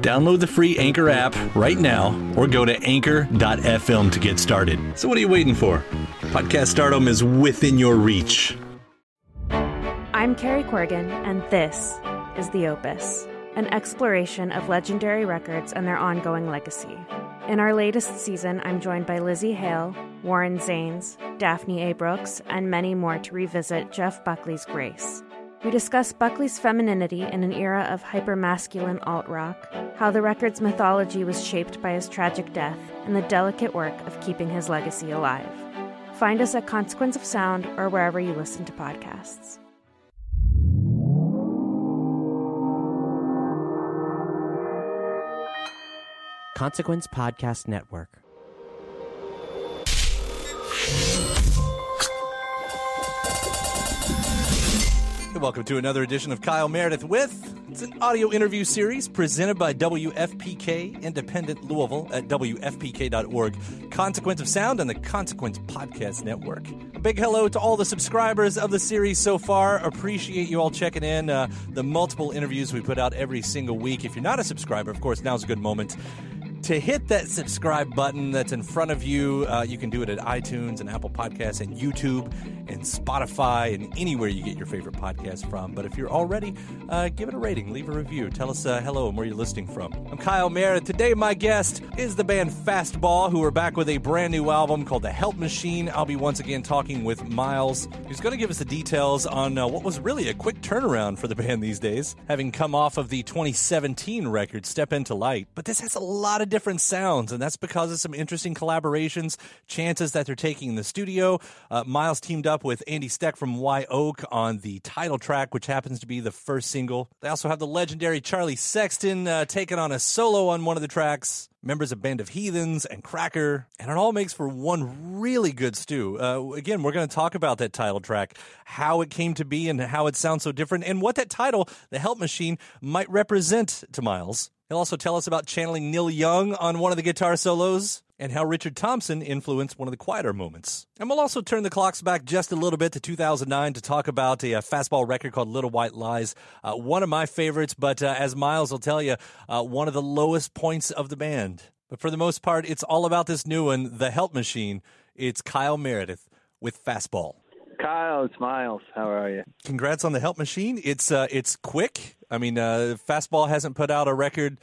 Download the free Anchor app right now or go to anchor.fm to get started. So, what are you waiting for? Podcast stardom is within your reach. I'm Carrie Corrigan, and this is The Opus, an exploration of legendary records and their ongoing legacy. In our latest season, I'm joined by Lzzy Hale, Warren Zanes, Daphne A. Brooks, and many more to revisit Jeff Buckley's Grace. We discuss Buckley's femininity in an era of hypermasculine alt rock, how the record's mythology was shaped by his tragic death, and the delicate work of keeping his legacy alive. Find us at Consequence of Sound or wherever you listen to podcasts. Consequence Podcast Network. Hey, welcome to another edition of Kyle Meredith with. It's an audio interview series presented by WFPK Independent Louisville at WFPK.org. Consequence of Sound and the Consequence Podcast Network. A big hello to all the subscribers of the series so far. Appreciate you all checking in. Uh, the multiple interviews we put out every single week. If you're not a subscriber, of course, now's a good moment to hit that subscribe button that's in front of you. Uh, you can do it at iTunes and Apple Podcasts and YouTube and Spotify and anywhere you get your favorite podcast from. But if you're already, uh, give it a rating, leave a review, tell us uh, hello and where you're listening from. I'm Kyle Meredith. Today, my guest is the band Fastball, who are back with a brand new album called The Help Machine. I'll be once again talking with Miles, who's going to give us the details on uh, what was really a quick turnaround for the band these days, having come off of the 2017 record Step Into Light. But this has a lot of different sounds, and that's because of some interesting collaborations, chances that they're taking in the studio. Uh, Miles teamed up with Andy Stack from Wye Oak on the title track, which happens to be the first single. They also have the legendary Charlie Sexton uh, taking on a solo on one of the tracks. Members of Band of Heathens and Cracker, and it all makes for one really good stew. Uh, again, we're going to talk about that title track, how it came to be, and how it sounds so different, and what that title, The Help Machine, might represent to Miles. He'll also tell us about channeling Neil Young on one of the guitar solos and how Richard Thompson influenced one of the quieter moments. And we'll also turn the clocks back just a little bit to 2009 to talk about a, a fastball record called Little White Lies. Uh, one of my favorites, but uh, as Miles will tell you, uh, one of the lowest points of the band. But for the most part, it's all about this new one, The Help Machine. It's Kyle Meredith with Fastball. Kyle, it's Miles. How are you? Congrats on the Help Machine. It's uh, it's quick. I mean, uh, Fastball hasn't put out a record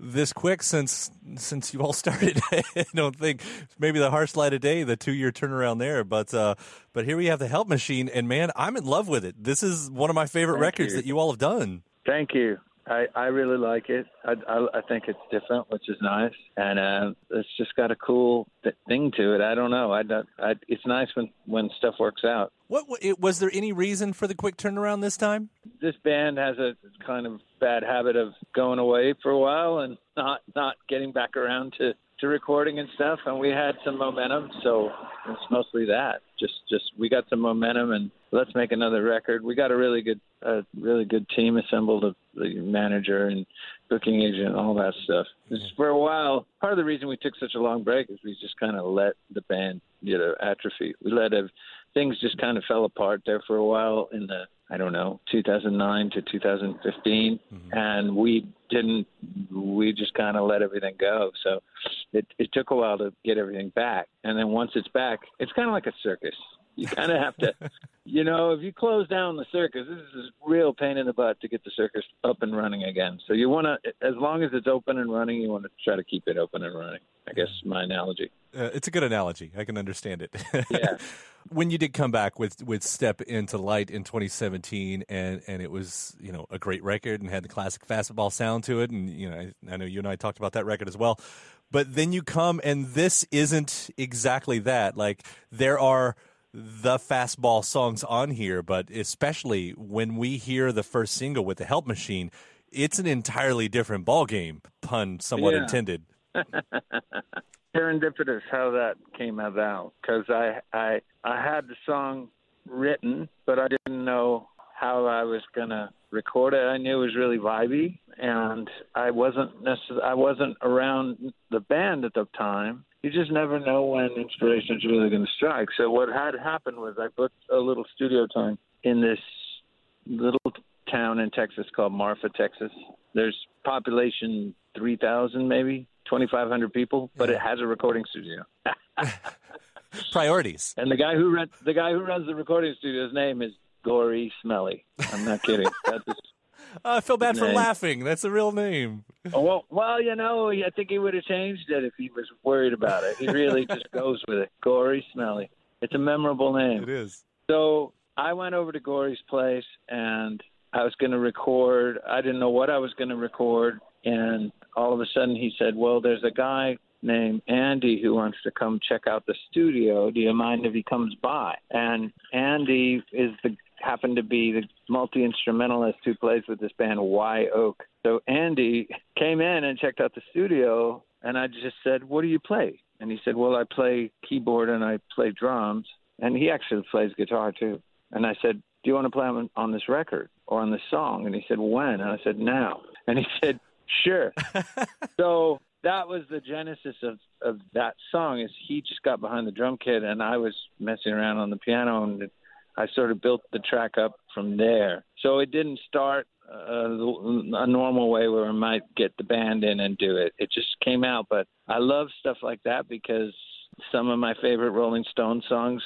this quick since since you all started. I don't think maybe the harsh light of day, the two year turnaround there, but uh, but here we have the Help Machine, and man, I'm in love with it. This is one of my favorite Thank records you. that you all have done. Thank you. I, I really like it. I, I, I think it's different, which is nice, and uh, it's just got a cool th- thing to it. I don't know. I, don't- I it's nice when when stuff works out. What was there any reason for the quick turnaround this time? This band has a kind of bad habit of going away for a while and not not getting back around to to recording and stuff, and we had some momentum. So it's mostly that. Just just we got some momentum, and let's make another record. We got a really good a really good team assembled of the manager and booking agent and all that stuff. Just for a while, part of the reason we took such a long break is we just kind of let the band you know atrophy. We let it, things just kind of fell apart there for a while in the I don't know 2009 to 2015, mm-hmm. and we didn't we just kind of let everything go. So it it took a while to get everything back, and then once it's back, it's kind of like a circus. You kind of have to, you know, if you close down the circus, this is a real pain in the butt to get the circus up and running again. So you want to, as long as it's open and running, you want to try to keep it open and running. I guess my analogy. Uh, it's a good analogy. I can understand it. Yeah. when you did come back with with Step Into Light in 2017, and and it was you know a great record and had the classic fastball sound to it, and you know I, I know you and I talked about that record as well. But then you come and this isn't exactly that. Like there are the fastball songs on here, but especially when we hear the first single with the Help Machine, it's an entirely different ball game. Pun somewhat Yeah. intended. Serendipitous how that came about because I, I I had the song written, but I didn't know how I was gonna record it. I knew it was really vibey, and I wasn't necess- I wasn't around the band at the time. You just never know when inspiration's really going to strike. So what had happened was I booked a little studio time in this little town in Texas called Marfa, Texas. There's population 3,000 maybe, 2,500 people, but it has a recording studio. Priorities. And the guy who rent the guy who runs the recording studio's name is Gory Smelly. I'm not kidding. That's his, Uh, I feel bad for Name. laughing. That's a real name. oh, well, well, you know, I think he would have changed it if he was worried about it. He really just goes with it. Gory Smelly. It's a memorable name. It is. So I went over to Gory's place and I was going to record. I didn't know what I was going to record. And all of a sudden he said, Well, there's a guy named Andy who wants to come check out the studio. Do you mind if he comes by? And Andy is the happened to be the multi instrumentalist who plays with this band Wye Oak. So Andy came in and checked out the studio and I just said, What do you play? And he said, Well, I play keyboard and I play drums. And he actually plays guitar too. And I said, Do you want to play on, on this record or on this song? And he said, When? And I said, Now. And he said, Sure. so that was the genesis of, of that song is he just got behind the drum kit and I was messing around on the piano and I sort of built the track up from there. So it didn't start uh, a normal way where I might get the band in and do it. It just came out. But I love stuff like that because some of my favorite Rolling Stone songs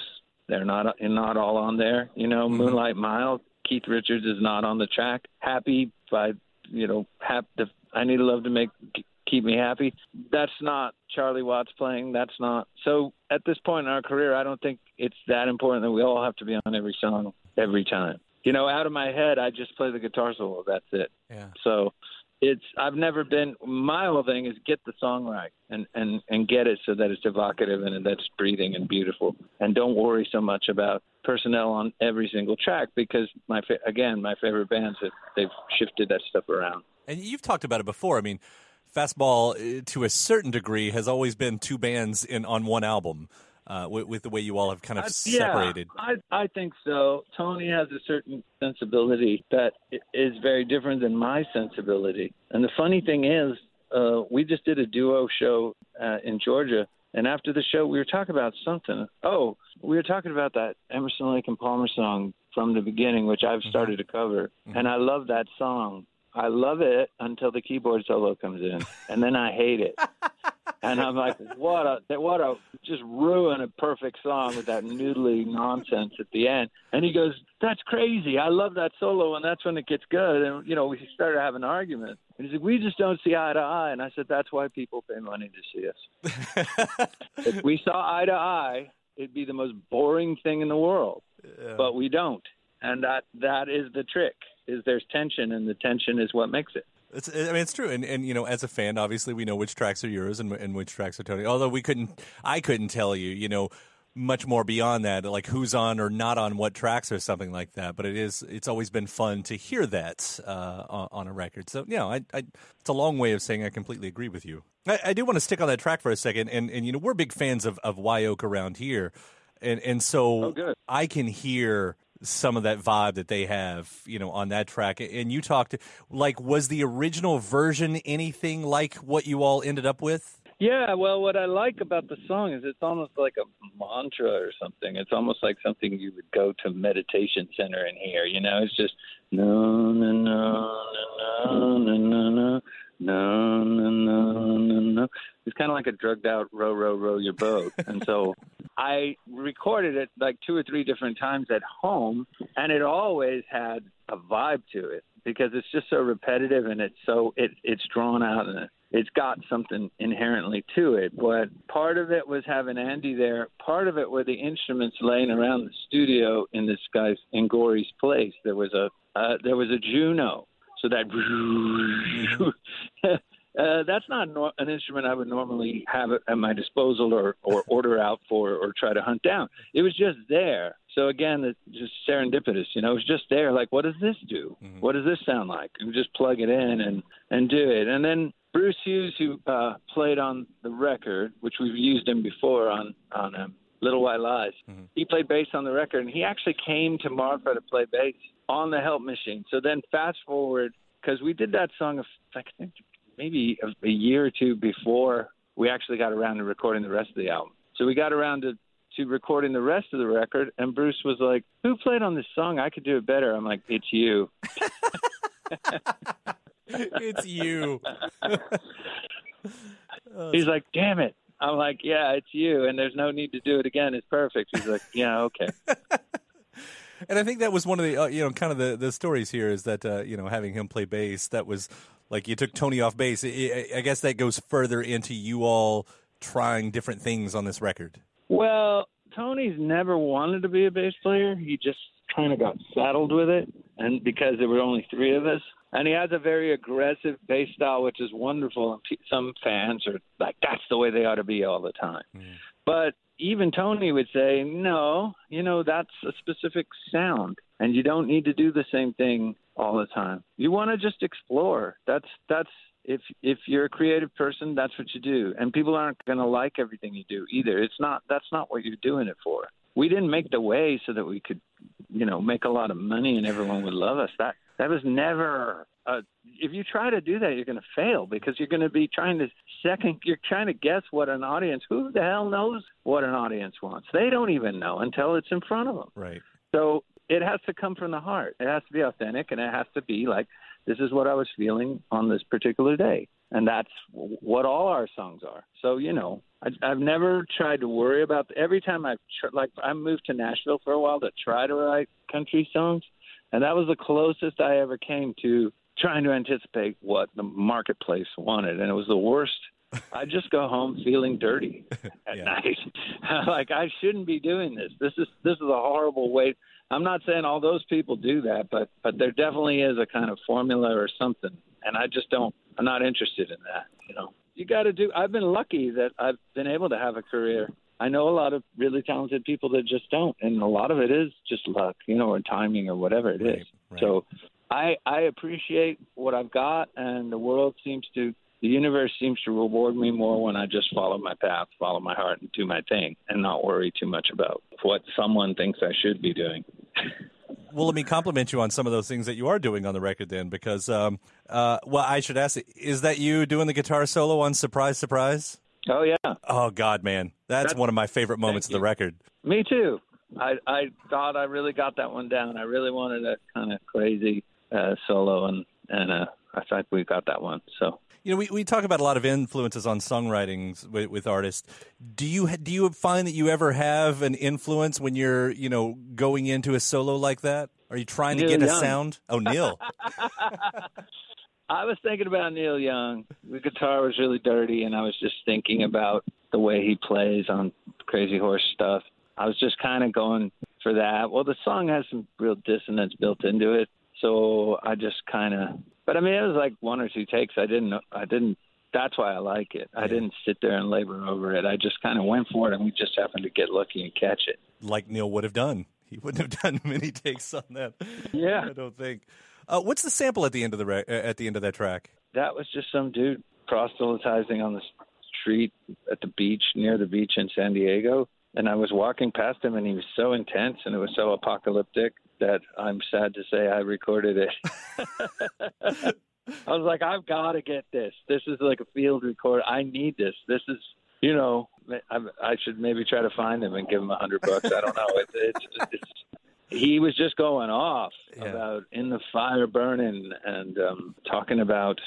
they're not not all on there. You know, Moonlight Mile, Keith Richards is not on the track. Happy by you know, hap, the, I need love to make keep me happy. That's not Charlie Watts playing. That's not. So at this point in our career, I don't think it's that important that we all have to be on every song every time. You know, out of my head, I just play the guitar solo. That's it. Yeah. So it's I've never been my whole thing is get the song right and and and get it so that it's evocative and that it's breathing and beautiful and don't worry so much about personnel on every single track because my fa- again my favorite bands have they've shifted that stuff around. And you've talked about it before. I mean, Fastball, uh, to a certain degree, has always been two bands in on one album. Uh, with, with the way you all have kind of Uh, separated. Yeah, I I think so. Tony has a certain sensibility that is very different than my sensibility. And the funny thing is, uh, we just did a duo show uh, in Georgia, and after the show, we were talking about something. Oh, we were talking about that Emerson Lake and Palmer song from the beginning, which I've started to cover, and I love that song. I love it until the keyboard solo comes in, and then I hate it. And I'm like, what a what a just ruin a perfect song with that noodly nonsense at the end. And he goes, that's crazy. I love that solo, and that's when it gets good. And you know, we started having an argument. And he said, we just don't see eye to eye. And I said, that's why people pay money to see us. if we saw eye to eye, it'd be the most boring thing in the world. But we don't, and that that is the trick. Is there's tension, and the tension is what makes it. It's, I mean, it's true, and and you know, as a fan, obviously, we know which tracks are yours and, and which tracks are Tony. Although we couldn't, I couldn't tell you, you know, much more beyond that, like who's on or not on what tracks or something like that. But it is it's always been fun to hear that uh, on, a record. So yeah, I, I, it's a long way of saying I completely agree with you. I, I do want to stick on that track for a second, and and you know we're big fans of of Wye Oak around here, and and so Oh. I can hear some of that vibe that they have, you know, on that track. And you talked like, was the original version anything like what you all ended up with? Yeah, well, what I like about the song is it's almost like a mantra or something. It's almost like something you would go to meditation center and hear. You know, it's just no no no no no no no no no no no no. It's kind of like a drugged out row row row your boat. And so I recorded it like two or three different times at home, and it always had a vibe to it because it's just so repetitive and it's so it it's drawn out and it, it's got something inherently to it. But part of it was having Andy there. Part of it were the instruments laying around the studio in this guy's in Gory's place. There was a uh, there was a Juno, so that uh, that's not an instrument I would normally have at my disposal or, or order out for or try to hunt down. It was just there. So again, it's just serendipitous. You know, it was just there. Like, what does this do? What does this sound like? And just plug it in and and do it. And then Bruce Hughes, who uh, played on the record, which we've used him before on on um, Little White Lies, he played bass on the record, and he actually came to Marfa to play bass on the Help Machine. So then, fast forward, because we did that song, I think maybe a, a year or two before we actually got around to recording the rest of the album. So we got around to to recording the rest of the record, and Bruce was like, "Who played on this song? I could do it better." I'm like, "It's you." it's you. He's like, "Damn it." I'm like, "Yeah, it's you, and there's no need to do it again. It's perfect." He's like, "Yeah, okay." And I think that was one of the uh, you know kind of the, the stories here is that uh, you know having him play bass that was like you took Tony off bass. I, I- I guess that goes further into you all trying different things on this record. Well, Tony's never wanted to be a bass player. He just kind of got saddled with it, and because there were only three of us, and he has a very aggressive bass style, which is wonderful. And some fans are like, "That's the way they ought to be all the time." But even Tony would say, "No, you know that's a specific sound, and you don't need to do the same thing all the time. You want to just explore. That's that's if if you're a creative person, that's what you do. And people aren't going to like everything you do either. It's not that's not what you're doing it for. We didn't make the way so that we could, you know, make a lot of money and everyone would love us. That that was never. Uh, if you try to do that, you're going to fail because you're going to be trying to second. You're trying to guess what an audience. Who the hell knows what an audience wants? They don't even know until it's in front of them. Right. So it has to come from the heart. It has to be authentic, and it has to be like, this is what I was feeling on this particular day, and that's what all our songs are. So you know, I, I've never tried to worry about. Every time I've tr- like, I moved to Nashville for a while to try to write country songs, and that was the closest I ever came to trying to anticipate what the marketplace wanted, and it was the worst. I just go home feeling dirty at Yeah. night. like I shouldn't be doing this. This is this is a horrible way. I'm not saying all those people do that, but but there definitely is a kind of formula or something, and I just don't. I'm not interested in that. You know, you got to do. I've been lucky that I've been able to have a career. I know a lot of really talented people that just don't, and a lot of it is just luck, you know, or timing or whatever it is. Right, right. So, I I appreciate what I've got, and the world seems to, the universe seems to reward me more when I just follow my path, follow my heart, and do my thing, and not worry too much about what someone thinks I should be doing. Well, let me compliment you on some of those things that you are doing on the record, then, because um, uh, well, I should ask: Is that you doing the guitar solo on "Surprise, Surprise"? Oh yeah, Oh God, man, that's, That's- one of my favorite moments of the record. me too. I I thought I really got that one down. I really wanted a kind of crazy uh, solo, and and uh, I think we got that one. So You know, we, we talk about a lot of influences on songwriting with, with artists. Do you do you find that you ever have an influence when you're you know going into a solo like that? Are you trying to Neil get a sound? Oh, Neil. I was thinking about Neil Young. The guitar was really dirty, and I was just thinking about the way he plays on Crazy Horse stuff. I was just kind of going for that. Well, the song has some real dissonance built into it, so I just kind of. But I mean, it was like one or two takes. I didn't. know I didn't that's why I like it. I didn't sit there and labor over it. I just kind of went for it, and we just happened to get lucky and catch it. Like Neil would have done. He wouldn't have done many takes on that. Yeah. I don't think. Uh, what's the sample at the end of the re- uh, at the end of that track? That was just some dude proselytizing on the street at the beach near the beach in San Diego, and I was walking past him, and he was so intense and it was so apocalyptic that I'm sad to say I recorded it. I was like, I've got to get this. This is like a field record. I need this. This is, you know, I, I should maybe try to find him and give him a hundred bucks. I don't know. It's, it's, it's, he was just going off Yeah. about in the fire burning and um, talking about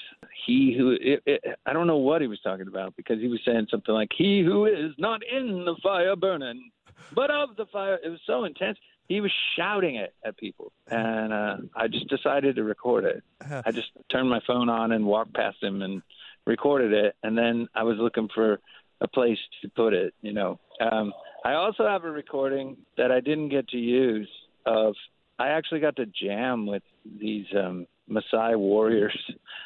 he who it, it, I don't know what he was talking about because he was saying something like he who is not in the fire burning, but of the fire. It was so intense. He was shouting it at people, and uh, I just decided to record it. I just turned my phone on and walked past him and recorded it, and then I was looking for a place to put it. You know, um, I also have a recording that I didn't get to use of. I actually got to jam with these um, Maasai warriors.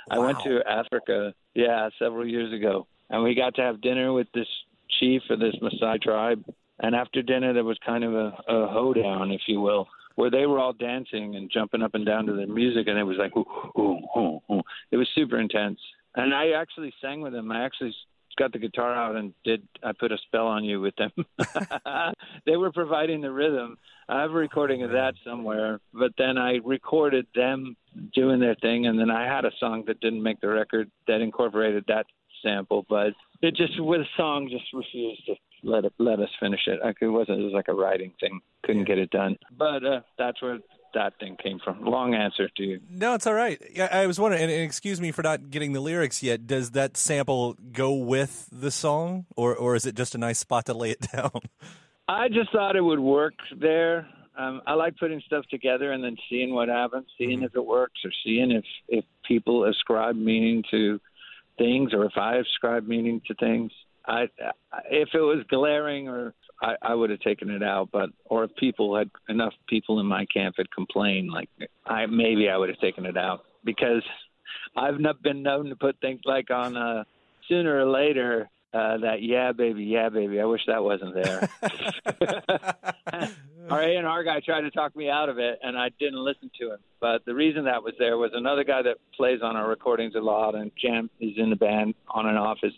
I went to Africa, yeah, several years ago, and we got to have dinner with this chief of this Maasai tribe. And after dinner, there was kind of a, a hoedown, if you will, where they were all dancing and jumping up and down to the music, and it was like, ooh, ooh, ooh, ooh. it was super intense. And I actually sang with them. I actually got the guitar out and did. I put a spell on you with them. they were providing the rhythm. I have a recording of that somewhere, but then I recorded them doing their thing, and then I had a song that didn't make the record that incorporated that sample, but it just with a song just refused to let it let us finish it. Like it wasn't. It was like a writing thing. Couldn't get it done. But uh, that's where that thing came from. Long answer to you. No, it's all right. Yeah, I was wondering, and, and excuse me for not getting the lyrics yet. Does that sample go with the song, or or is it just a nice spot to lay it down? I just thought it would work there. Um, I like putting stuff together and then seeing what happens, seeing if it works, or seeing if if people ascribe meaning to things, or if I ascribe meaning to things. I, if it was glaring, or I, I would have taken it out. But or if people had enough people in my camp had complained, like I maybe I would have taken it out because I've not been known to put things like on uh, sooner or later. Uh, that yeah baby yeah baby I wish that wasn't there. our A and R guy tried to talk me out of it, and I didn't listen to him. But the reason that was there was another guy that plays on our recordings a lot and jam is in the band on and off is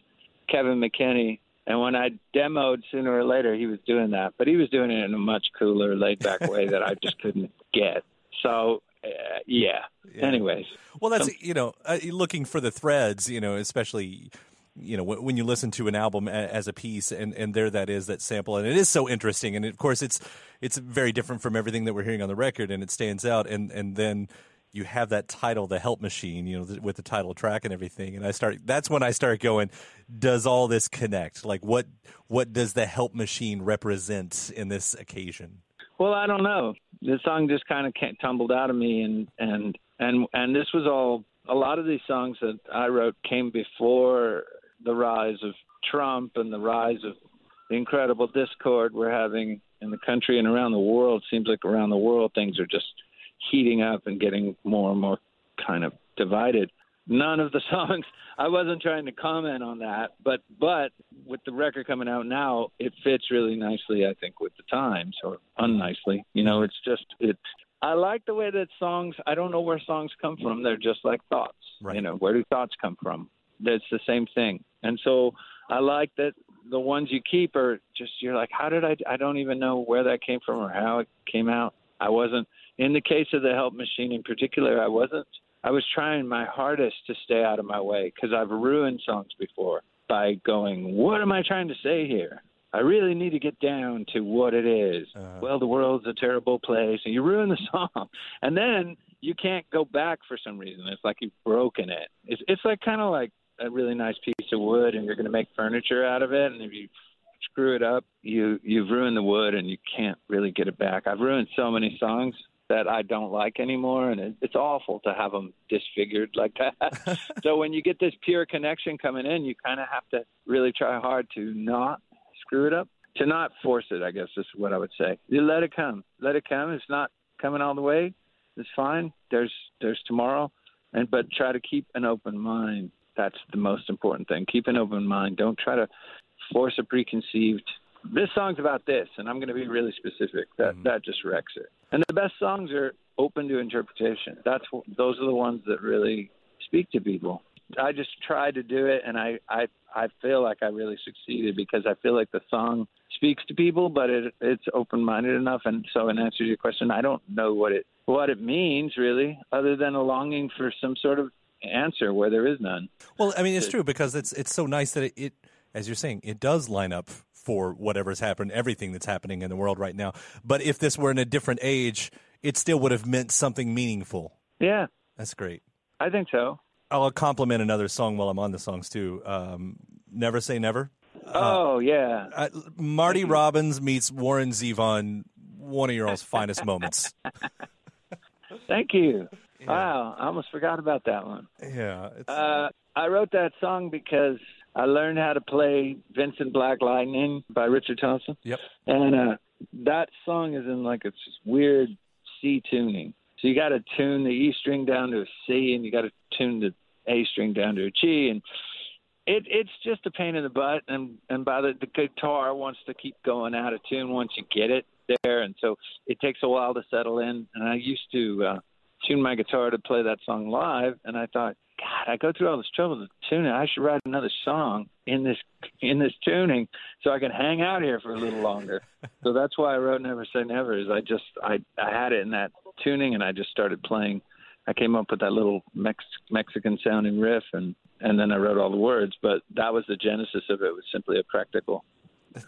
Kevin McKinney. And when I demoed sooner or later, he was doing that, but he was doing it in a much cooler, laid back way that I just couldn't get. So uh, yeah. Anyways, Well, that's you know, uh, looking for the threads. You know, especially you know when, when you listen to an album a, as a piece, and and there that is that sample, and it is so interesting. And of course, it's it's very different from everything that we're hearing on the record, and it stands out. And and then you have that title, the Help Machine, you know, th- with the title track and everything. And I start. That's when I start going. Does all this connect? Like what what does the Help Machine represent in this occasion? Well, I don't know. The song just kind of tumbled out of me, and and and and this was all. A lot of these songs that I wrote came before the rise of Trump and the rise of the incredible discord we're having in the country and around the world. Seems like around the world things are just heating up and getting more and more kind of divided. None of the songs. I wasn't trying to comment on that, but but with the record coming out now, it fits really nicely. I think with the times, or unnicely. You know, it's just it. I like the way that songs. I don't know where songs come from. They're just like thoughts. Right. You know, where do thoughts come from? That's the same thing. And so I like that the ones you keep are just you're like, how did I? I don't even know where that came from or how it came out. I wasn't in the case of the Help Machine in particular. I wasn't. I was trying my hardest to stay out of my way because I've ruined songs before by going, what am I trying to say here? I really need to get down to what it is. Uh-huh. Well, the world's a terrible place, and you ruin the song, and then you can't go back for some reason. It's like you've broken it. It's it's like kind of like a really nice piece of wood, and you're going to make furniture out of it, and if you screw it up, you you've ruined the wood, and you can't really get it back. I've ruined so many songs that I don't like anymore, and it, it's awful to have them disfigured like that. so when you get this pure connection coming in, you kind of have to really try hard to not screw it up, to not force it. I guess is what I would say. You let it come, let it come. It's not coming all the way. It's fine. There's there's tomorrow, and but try to keep an open mind that's the most important thing. Keep an open mind. Don't try to force a preconceived. This song's about this, and I'm going to be really specific. That Mm-hmm. that just wrecks it. And the best songs are open to interpretation. That's those are the ones that really speak to people. I just tried to do it, and I I I feel like I really succeeded because I feel like the song speaks to people, but it it's open minded enough. And so, in answer to your question, I don't know what it what it means really, other than a longing for some sort of answer where there is none. Well, I mean, it's true because it's it's so nice that it, it, as you're saying, it does line up for whatever's happened, everything that's happening in the world right now. But if this were in a different age, it still would have meant something meaningful. Yeah, That's great. I think so. I'll compliment another song while I'm on the songs too. Um, Never Say Never. oh yeah, Uh, Marty Robbins meets Warren Zevon, one of your all's finest moments. thank you. Wow, I almost forgot about that one. Yeah, it's, Uh, I wrote that song because I learned how to play Vincent Black Lightning by Richard Thompson. yep. And uh, that song is in like a weird C tuning. So you got to tune the E string down to a C, and you got to tune the A string down to a G, and it it's just a pain in the butt. And and by the the guitar wants to keep going out of tune once you get it there, and so it takes a while to settle in. And I used to uh, tune my guitar to play that song live, and I thought. God, I go through all this trouble to tune it. I should write another song in this in this tuning so I can hang out here for a little longer. so that's why I wrote Never Say Never. Is I just I I had it in that tuning and I just started playing. I came up with that little Mex- Mexican sounding riff and and then I wrote all the words. But that was the genesis of it. It was simply a practical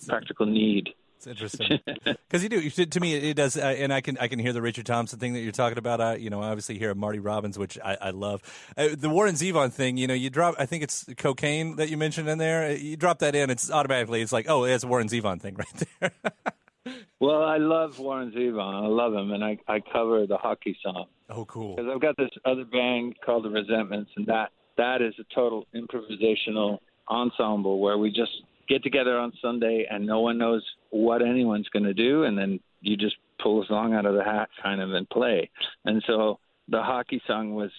practical need. It's interesting because you do. To me, it does, uh, and I can I can hear the Richard Thompson thing that you're talking about. I, you know, obviously hear Marty Robbins, which I, I love. Uh, the Warren Zevon thing, you know, you drop. I think it's cocaine that you mentioned in there. You drop that in, it's automatically. It's like, oh, it's a Warren Zevon thing right there. Well, I love Warren Zevon. I love him, and I I cover the hockey song. oh, cool. because I've got this other band called the Resentments, and that that is a total improvisational ensemble where we just get together on Sunday and no one knows what anyone's going to do, and then you just pull a song out of the hat, kind of, and play. And so the hockey song was.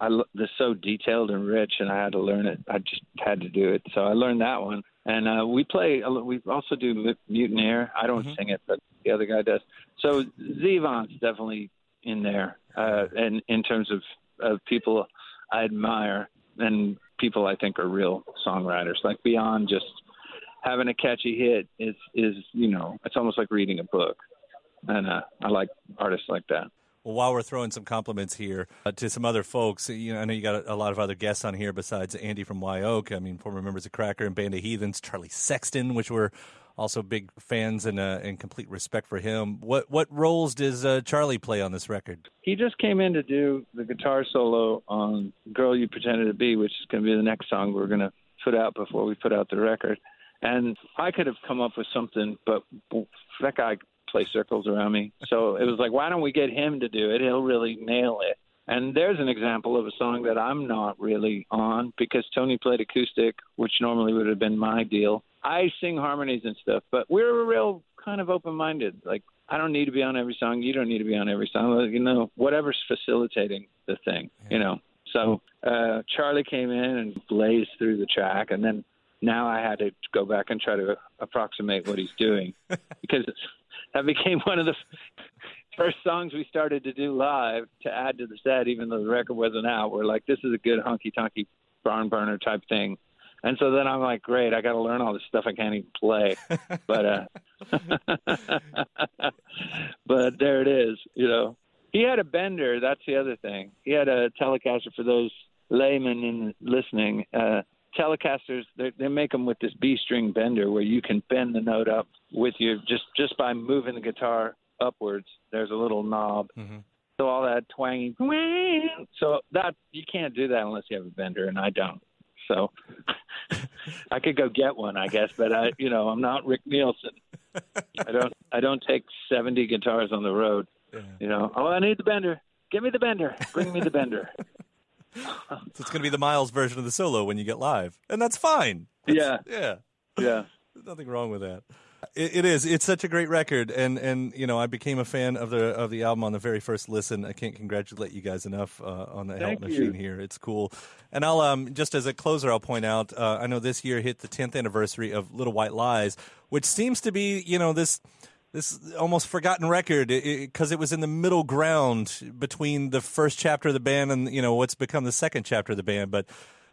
I this so detailed and rich, and I had to learn it. I just had to do it, so I learned that one. And uh, we play. We also do Mutineer. I don't sing it, but the other guy does. So Zevon's definitely in there, uh, and in terms of, of people I admire and people I think are real songwriters. Like beyond just having a catchy hit is is you know it's almost like reading a book, and uh, I like artists like that. Well, while we're throwing some compliments here uh, to some other folks, you know, I know you got a, a lot of other guests on here besides Andy from Wye Oak. I mean, former members of Cracker and Band of Heathens, Charlie Sexton, which we're also big fans and uh, and complete respect for him. What what roles does uh, Charlie play on this record? He just came in to do the guitar solo on "Girl You Pretended to Be," which is going to be the next song we're going to put out before we put out the record. And I could have come up with something, but that guy plays circles around me. So it was like, why don't we get him to do it? He'll really nail it. And there's an example of a song that I'm not really on because Tony played acoustic, which normally would have been my deal. I sing harmonies and stuff, but we're real kind of open minded. Like, I don't need to be on every song. You don't need to be on every song. You know, whatever's facilitating the thing, you know. So uh, Charlie came in and blazed through the track, and then now I had to go back and try to approximate what he's doing because that became one of the first songs we started to do live to add to the set, even though the record wasn't out. We're like, this is a good honky tonky barn burner type thing. And so then I'm like, great, I got to learn all this stuff I can't even play. But uh, but there it is, you know. He had a bender. That's the other thing. He had a Telecaster for those laymen in listening. Uh, Telecasters, they, they make them with this B string bender where you can bend the note up with your just just by moving the guitar upwards. There's a little knob. Mm-hmm. So all that twangy. So that you can't do that unless you have a bender, and I don't. So I could go get one, I guess, but I, you know, I'm not Rick Nielsen. I don't, I don't take 70 guitars on the road. You know, oh, I need the bender. Give me the bender. Bring me the bender. So it's going to be the Miles version of the solo when you get live, and that's fine. yeah, Yeah, yeah. there's nothing wrong with that. It, it is. It's such a great record, and and you know I became a fan of the of the album on the very first listen. I can't congratulate you guys enough uh, on the Help Thank Machine you. here. It's cool. And I'll um just as a closer, I'll point out. Uh, I know this year hit the 10th anniversary of Little White Lies, which seems to be you know this this almost forgotten record because it, was in the middle ground between the first chapter of the band and you know what's become the second chapter of the band, but.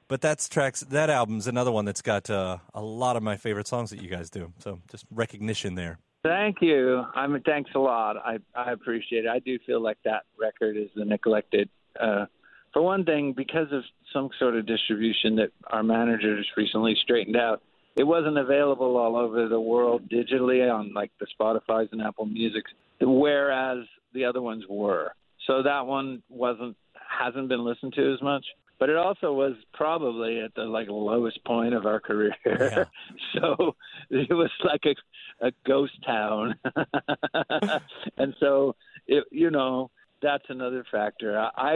But that's tracks. That album's another one that's got uh, a lot of my favorite songs that you guys do. So just recognition there. Thank you. I mean, thanks a lot. I I appreciate it. I do feel like that record is the neglected. Uh, for one thing, because of some sort of distribution that our manager just recently straightened out, it wasn't available all over the world digitally on like the Spotify's and Apple Music's, whereas the other ones were. So that one wasn't hasn't been listened to as much. But it also was probably at the like lowest point of our career. Yeah. so it was like a a ghost town. and so it you know, that's another factor. I, I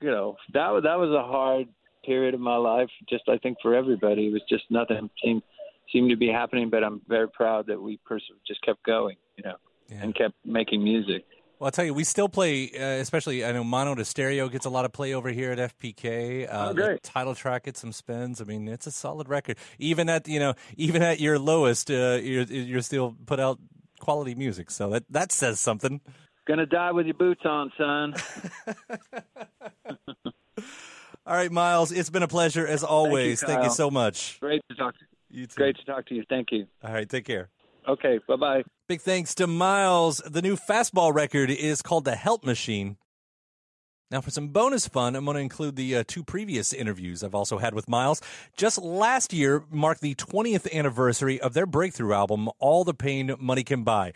you know, that was that was a hard period of my life, just I think for everybody. It was just nothing seemed seemed to be happening, but I'm very proud that we pers- just kept going, you know, and kept making music. Well, I'll tell you, we still play, uh, especially I know Mono to Stereo gets a lot of play over here at FPK. Uh, Oh, great. title track gets some spins. I mean, it's a solid record. Even at you know, even at your lowest, uh, you're you're still put out quality music. So that that says something. Gonna die with your boots on, son. All right, Miles, it's been a pleasure as always. Thank you, Kyle. so much. Great to talk to You too. Great to talk to you. Thank you. All right, take care. Okay, bye bye. Big thanks to Miles. The new fastball record is called The Help Machine. Now, for some bonus fun, I'm going to include the uh, two previous interviews I've also had with Miles. Just last year marked the 20th anniversary of their breakthrough album, All the Pain Money Can Buy.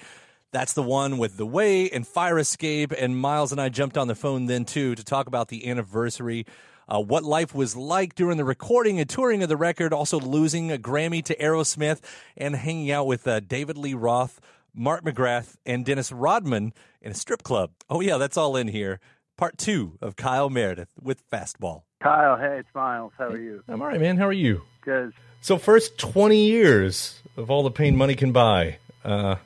That's the one with The Way and Fire Escape. And Miles and I jumped on the phone then, too, to talk about the anniversary, uh, what life was like during the recording and touring of the record, also losing a Grammy to Aerosmith, and hanging out with uh, David Lee Roth, Mark McGrath, and Dennis Rodman in a strip club. Oh, yeah, that's all in here. Part two of Kyle Meredith with Fastball. Kyle, hey, it's Miles. How are you? I'm all right, man. How are you? Good. So, first 20 years of all the pain money can buy. Uh,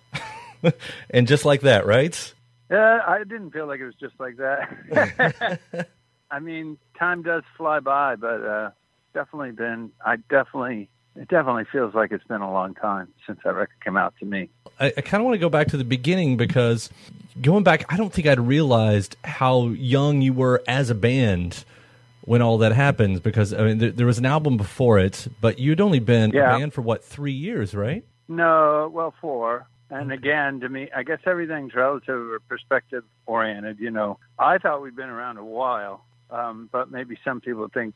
and just like that, right? Yeah, I didn't feel like it was just like that. I mean, time does fly by, but uh, definitely been. I definitely. It definitely feels like it's been a long time since that record came out to me. I, I kind of want to go back to the beginning because going back, I don't think I'd realized how young you were as a band when all that happened. Because I mean, there, there was an album before it, but you'd only been Yeah. a band for what three years, right? No, well, four. And again, to me, I guess everything's relative or perspective oriented. You know, I thought we'd been around a while, um, but maybe some people think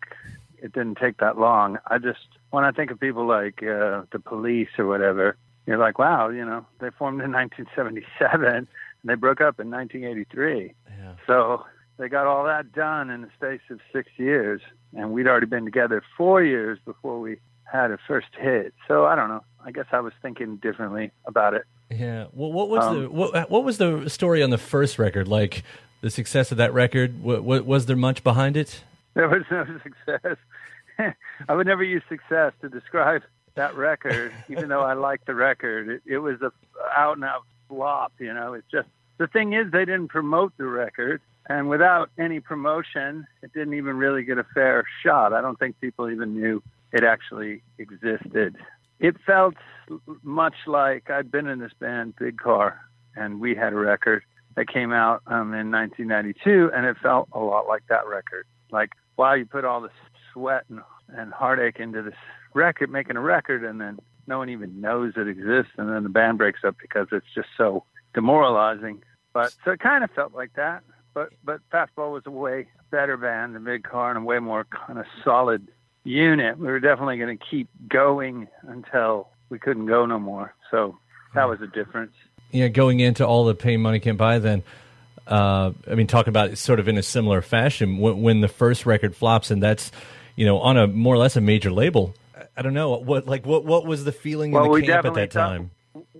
it didn't take that long. I just, when I think of people like uh, the police or whatever, you're like, wow, you know, they formed in 1977 and they broke up in 1983. Yeah. So they got all that done in the space of six years, and we'd already been together four years before we had a first hit. So I don't know. I guess I was thinking differently about it. Yeah. Well, what was Um, the what, what was the story on the first record? Like the success of that record? What, what, was there much behind it? There was no success. I would never use success to describe that record, even though I liked the record. It, it was a out and out flop. You know, it's just the thing is they didn't promote the record, and without any promotion, it didn't even really get a fair shot. I don't think people even knew it actually existed. It felt much like I'd been in this band, Big Car, and we had a record that came out um, in 1992, and it felt a lot like that record. Like, wow, you put all this sweat and, and heartache into this record, making a record, and then no one even knows it exists, and then the band breaks up because it's just so demoralizing. But so it kind of felt like that. But but Fastball was a way better band than Big Car and a way more kind of solid unit. We were definitely going to keep going until we couldn't go no more. So that was a difference. Yeah, going into all the pain money can buy. Then, uh, I mean, talking about it sort of in a similar fashion. When, when the first record flops, and that's you know on a more or less a major label. I- I don't know what like what what was the feeling Well, in the camp at that thought- time.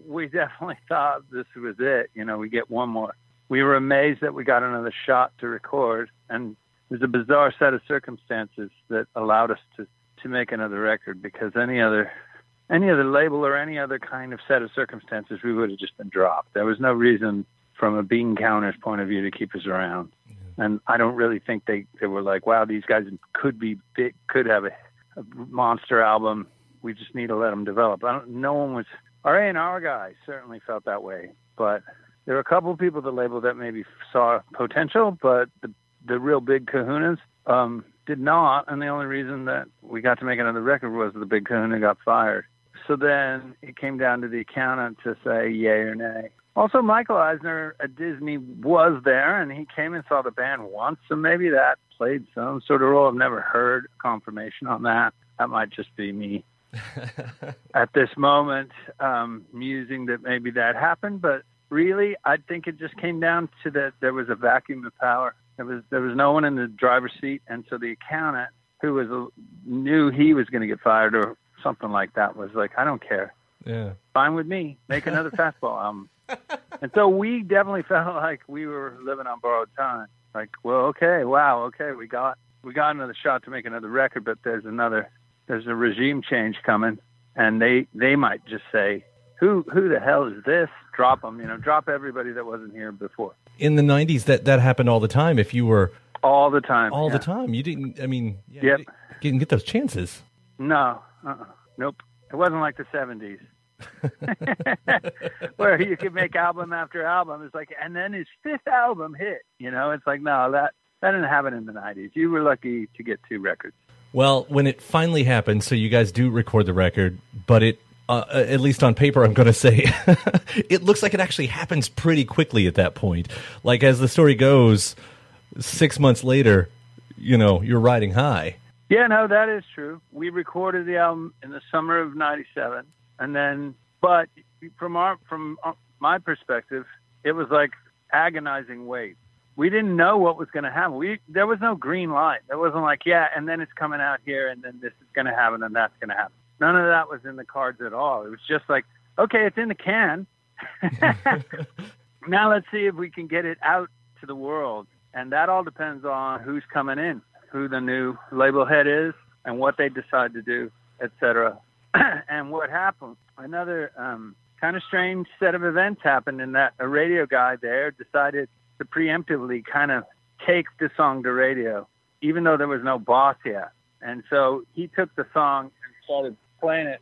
we definitely thought this was it. You know, we get one more. We were amazed that we got another shot to record, and it was a bizarre set of circumstances that allowed us to to make another record because any other any other label or any other kind of set of circumstances, we would have just been dropped. There was no reason from a bean counter's point of view to keep us around. And I don't really think they, they were like, wow, these guys could be big, could have a, a monster album. We just need to let them develop. I don't, no one was, our A&R guys certainly felt that way. But there were a couple of people at the label that maybe saw potential, but the, the real big kahunas um, did not. And the only reason that we got to make another record was the big kahuna got fired. So then it came down to the accountant to say yay or nay. Also, Michael Eisner at Disney was there, and he came and saw the band once, so maybe that played some sort of role. I've never heard confirmation on that. That might just be me at this moment um, musing that maybe that happened, but really, I think it just came down to that there was a vacuum of power. There was there was no one in the driver's seat, and so the accountant who was knew he was going to get fired or something like that was like, I don't care. Yeah. Fine with me. Make another fastball album. And so we definitely felt like we were living on borrowed time. Like, well, okay, wow, okay, we got we got another shot to make another record, but there's another there's a regime change coming, and they they might just say, who who the hell is this? Drop them, you know, drop everybody that wasn't here before. In the '90s, that that happened all the time. If you were all the time, all yeah. the time, you didn't. I mean, yeah, yep. you didn't get those chances. No, uh-uh. nope. It wasn't like the '70s. where you could make album after album. It's like, and then his fifth album hit. You know, it's like, no, that that didn't happen in the '90s. You were lucky to get two records. Well, when it finally happened, so you guys do record the record, but it. Uh, at least on paper, I'm going to say it looks like it actually happens pretty quickly at that point. Like as the story goes, six months later, you know, you're riding high. Yeah, no, that is true. We recorded the album in the summer of '97, and then, but from our from my perspective, it was like agonizing wait. We didn't know what was going to happen. We there was no green light. There wasn't like, yeah, and then it's coming out here, and then this is going to happen, and that's going to happen. None of that was in the cards at all. It was just like, okay, it's in the can. now let's see if we can get it out to the world, and that all depends on who's coming in, who the new label head is, and what they decide to do, etc. and what happened? Another um, kind of strange set of events happened in that a radio guy there decided to preemptively kind of take the song to radio, even though there was no boss yet. And so he took the song and started playing it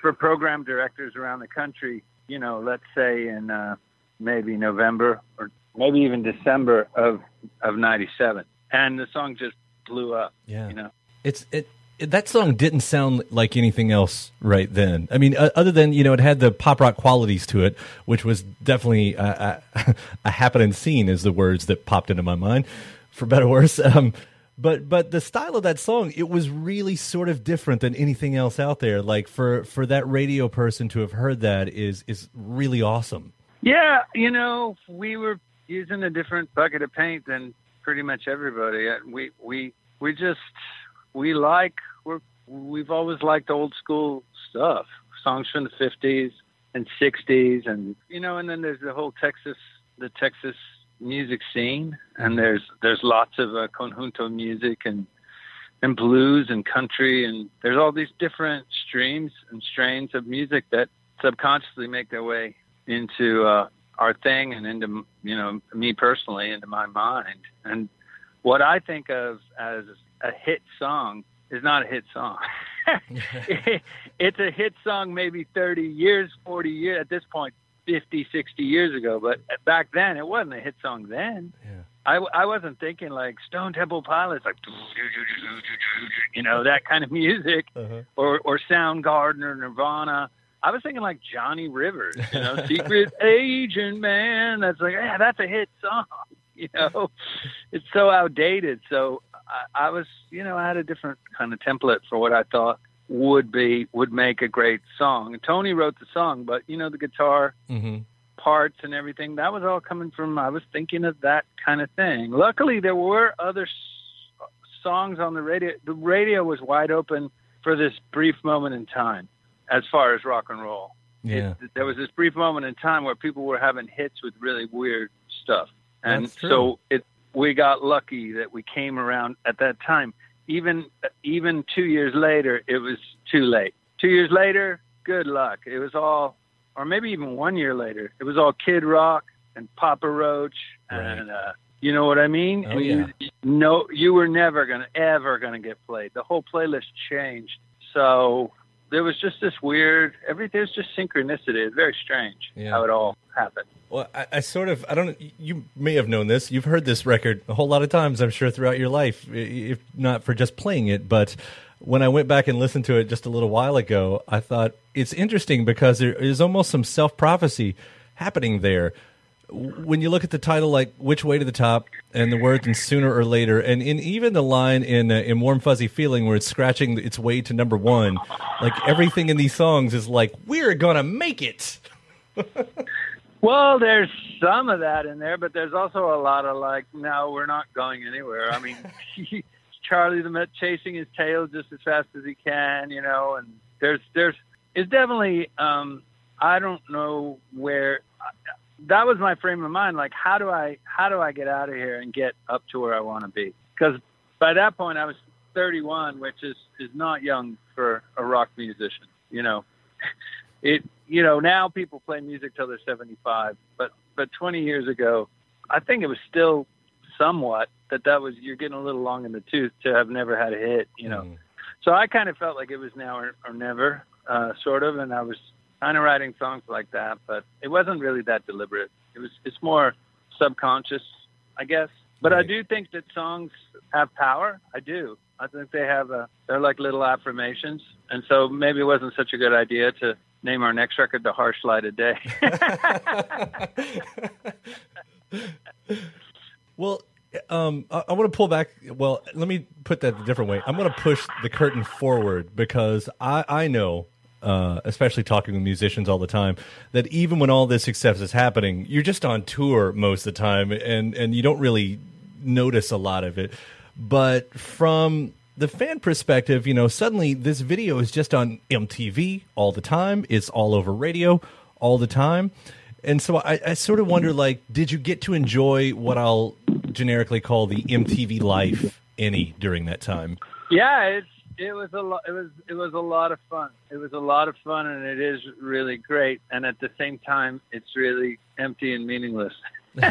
for program directors around the country. You know, let's say in uh, maybe November or maybe even December of of '97, and the song just blew up. Yeah, you know, it's it that song didn't sound like anything else right then. I mean, uh, other than you know, it had the pop rock qualities to it, which was definitely a, a, a happening scene, is the words that popped into my mind, for better or worse. Um, but but the style of that song, it was really sort of different than anything else out there. Like for for that radio person to have heard that is is really awesome. Yeah, you know, we were using a different bucket of paint than pretty much everybody. We we we just we like we're we've always liked old school stuff, songs from the fifties and sixties, and you know, and then there's the whole Texas the Texas music scene, and there's there's lots of uh, conjunto music and and blues and country, and there's all these different streams and strains of music that subconsciously make their way into uh, our thing and into you know me personally into my mind and what I think of as a hit song is not a hit song. it's a hit song maybe 30 years, 40 years, at this point, 50, 60 years ago. But back then, it wasn't a hit song then. Yeah. I, I wasn't thinking like Stone Temple Pilots, like, you know, that kind of music, uh-huh. or, or Soundgarden or Nirvana. I was thinking like Johnny Rivers, you know, Secret Agent Man. That's like, yeah, that's a hit song. You know, it's so outdated. So I, I was, you know, I had a different kind of template for what I thought would be would make a great song. And Tony wrote the song, but you know, the guitar mm-hmm. parts and everything that was all coming from. I was thinking of that kind of thing. Luckily, there were other s- songs on the radio. The radio was wide open for this brief moment in time, as far as rock and roll. Yeah. It, there was this brief moment in time where people were having hits with really weird stuff, and so it we got lucky that we came around at that time. Even even two years later, it was too late. two years later, good luck. It was all, or maybe even one year later, it was all Kid Rock and Papa Roach and uh, you know what I mean? Oh, and yeah. you, no, you were never gonna ever gonna get played. The whole playlist changed. So there was just this weird. Everything was just synchronicity. It's very strange Yeah. how it all happened. Well, I, I sort of, I don't, you may have known this. You've heard this record a whole lot of times, I'm sure, throughout your life, if not for just playing it. But when I went back and listened to it just a little while ago, I thought it's interesting because there is almost some self prophecy happening there. When you look at the title, like "Which Way to the Top," and the words "and sooner or later," and in even the line in uh, in "Warm Fuzzy Feeling" where it's scratching its way to number one, like everything in these songs is like, "We're gonna make it." Well, there's some of that in there, but there's also a lot of like, no, we're not going anywhere. I mean, Charlie the Met chasing his tail just as fast as he can, you know, and there's there's it's definitely um I don't know where that was my frame of mind like how do I how do I get out of here and get up to where I want to be? Cuz by that point I was 31, which is is not young for a rock musician, you know. It you know, now people play music till they're 75, but but 20 years ago, I think it was still somewhat that that was you're getting a little long in the tooth to have never had a hit, you know. So I kind of felt like it was now or, or never, uh, sort of, and I was kind of writing songs like that, but it wasn't really that deliberate. It was it's more subconscious, I guess. But I do think that songs have power. I do. I think they have a they're like little affirmations, and so maybe it wasn't such a good idea to name our next record "The Harsh Light of Day." Well, um, I, I want to pull back. Well, let me put that a different way. I'm going to push the curtain forward because I, I know, uh, especially talking with musicians all the time, that even when all this success is happening, you're just on tour most of the time, and and you don't really notice a lot of it. But from the fan perspective, you know, suddenly this video is just on MTV all the time. It's all over radio all the time. And so I, I sort of wonder, like, did you get to enjoy what I'll generically call the MTV life any during that time? Yeah, it's it was a lot. It was it was a lot of fun. It was a lot of fun, and it is really great. And at the same time, it's really empty and meaningless.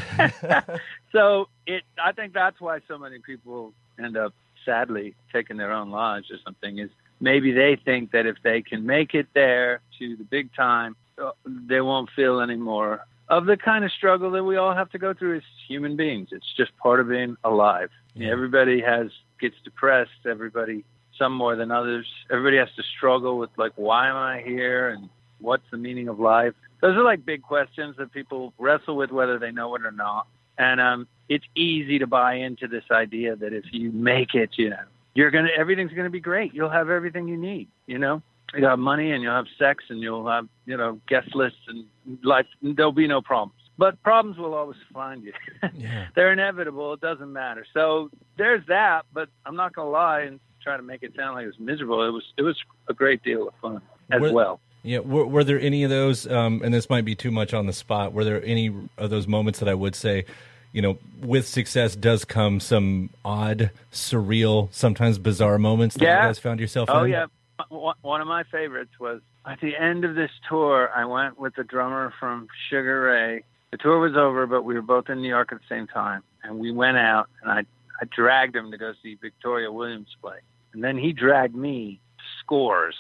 so it, I think that's why so many people end up sadly taking their own lives or something. Is maybe they think that if they can make it there to the big time, uh, they won't feel any more of the kind of struggle that we all have to go through as human beings. It's just part of being alive. Everybody has gets depressed. Everybody, some more than others. Everybody has to struggle with like, why am I here, and what's the meaning of life? Those are like big questions that people wrestle with, whether they know it or not. And um, it's easy to buy into this idea that if you make it, you know, you're gonna everything's gonna be great. You'll have everything you need. You know, you'll have money and you'll have sex and you'll have you know guest lists and life. There'll be no problems. But problems will always find you. yeah. They're inevitable. It doesn't matter. So there's that. But I'm not gonna lie and try to make it sound like it was miserable. It was it was a great deal of fun as Were- well. Yeah, were, were there any of those? Um, and this might be too much on the spot. Were there any of those moments that I would say, you know, with success does come some odd, surreal, sometimes bizarre moments that Yeah. you guys found yourself Oh in? Oh yeah, one one of my favorites was at the end of this tour. I went with the drummer from Sugar Ray. The tour was over, but we were both in New York at the same time, and we went out, and I I dragged him to go see Victoria Williams play, and then he dragged me to Scores,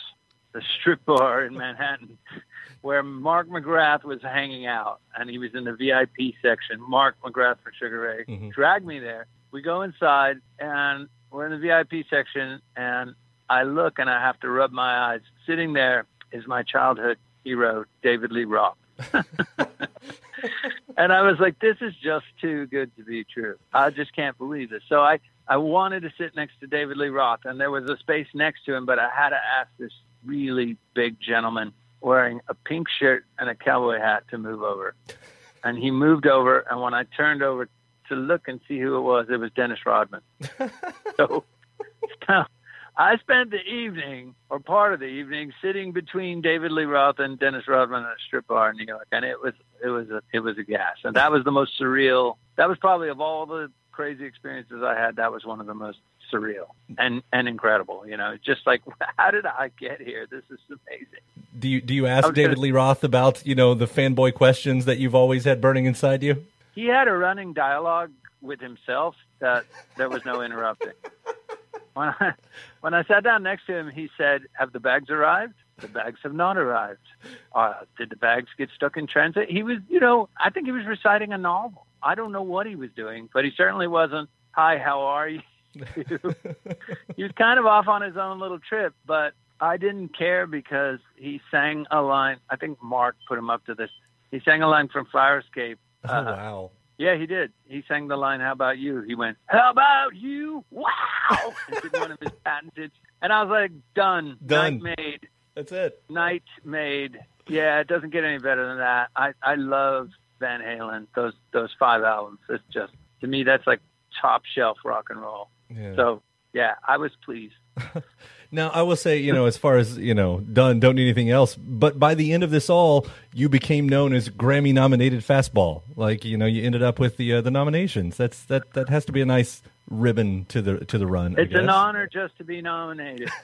the strip bar in Manhattan, where Mark McGrath was hanging out, and he was in the VIP section. Mark McGrath for Sugar Ray mm-hmm. dragged me there. We go inside, and we're in the VIP section, and I look and I have to rub my eyes. Sitting there is my childhood hero, David Lee Roth. and I was like, this is just too good to be true. I just can't believe this. So I, I wanted to sit next to David Lee Roth, and there was a space next to him, but I had to ask this really big gentleman wearing a pink shirt and a cowboy hat to move over. And he moved over, and when I turned over to look and see who it was, it was Dennis Rodman. so, so I spent the evening or part of the evening sitting between David Lee Roth and Dennis Rodman at a strip bar in New York, and it was it was a it was a gas, and that was the most surreal. That was probably of all the crazy experiences I had, that was one of the most surreal and and incredible. You know, just like how did I get here? This is amazing. Do you do you ask David gonna- Lee Roth about you know the fanboy questions that you've always had burning inside you? He had a running dialogue with himself that there was no interrupting. When I when I sat down next to him, he said, "Have the bags arrived?" The bags have not arrived. Uh, did the bags get stuck in transit? He was, you know, I think he was reciting a novel. I don't know what he was doing, but he certainly wasn't. Hi, how are you? he was kind of off on his own little trip, but I didn't care because he sang a line. I think Mark put him up to this. He sang a line from Fire Escape. Oh Uh, wow! yeah, he did. He sang the line, How about you? He went, How about you? Wow! and did one of his patented. And I was like, Done. Done. Night made. That's it. Night made. Yeah, it doesn't get any better than that. I, I love Van Halen, those those five albums. It's just, to me, that's like top shelf rock and roll. Yeah. So, yeah, I was pleased. Now I will say, you know, as far as you know, done. Don't need anything else. But by the end of this all, you became known as Grammy nominated fastball. Like you know, you ended up with the uh, the nominations. That's that that has to be a nice ribbon to the to the run. It's an honor just to be nominated.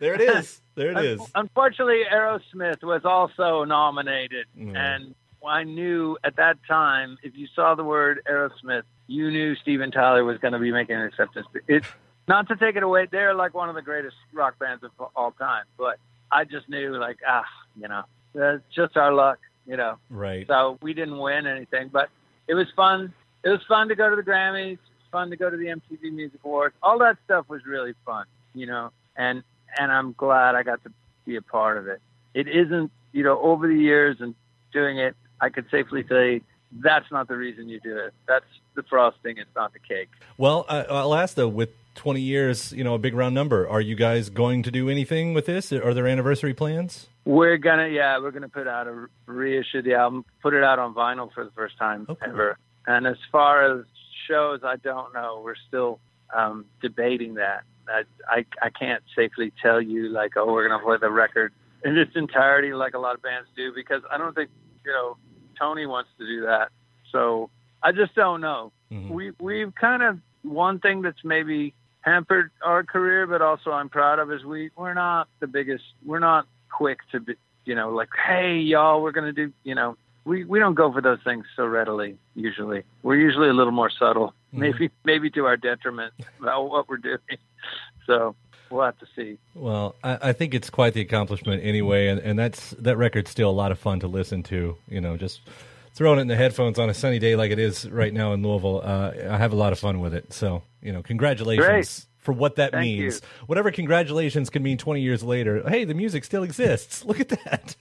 There it is. There it is. Unfortunately, Aerosmith was also nominated, Mm. and I knew at that time if you saw the word Aerosmith, you knew Steven Tyler was going to be making an acceptance. It's not to take it away, they're like one of the greatest rock bands of all time, but I just knew like ah, you know, that's just our luck, you know. Right. So we didn't win anything, but it was fun. It was fun to go to the Grammys. Fun to go to the MTV Music Awards. All that stuff was really fun, you know. And and I'm glad I got to be a part of it. It isn't, you know, over the years and doing it, I could safely say that's not the reason you do it. That's the frosting. It's not the cake. Well, I, I'll ask though. With 20 years, you know, a big round number. Are you guys going to do anything with this? Are there anniversary plans? We're gonna, yeah, we're gonna put out a reissue of the album, put it out on vinyl for the first time ever. And as far as shows, I don't know. We're still um, debating that. I, I I can't safely tell you like, oh, we're gonna play the record in its entirety like a lot of bands do because I don't think you know Tony wants to do that. So I just don't know. Mm-hmm. We we've kind of one thing that's maybe hampered our career, but also I'm proud of is we we're not the biggest. We're not quick to be, you know, like hey y'all, we're gonna do, you know. We, we don't go for those things so readily. Usually, we're usually a little more subtle, mm-hmm. maybe maybe to our detriment about what we're doing. So we'll have to see. Well, I, I think it's quite the accomplishment anyway, and, and that's that record's still a lot of fun to listen to. You know, just throwing it in the headphones on a sunny day like it is right now in Louisville. Uh, I have a lot of fun with it. So, you know, congratulations Great. for what that Thank means. you. Whatever congratulations can mean 20 years later. Hey, the music still exists. Look at that.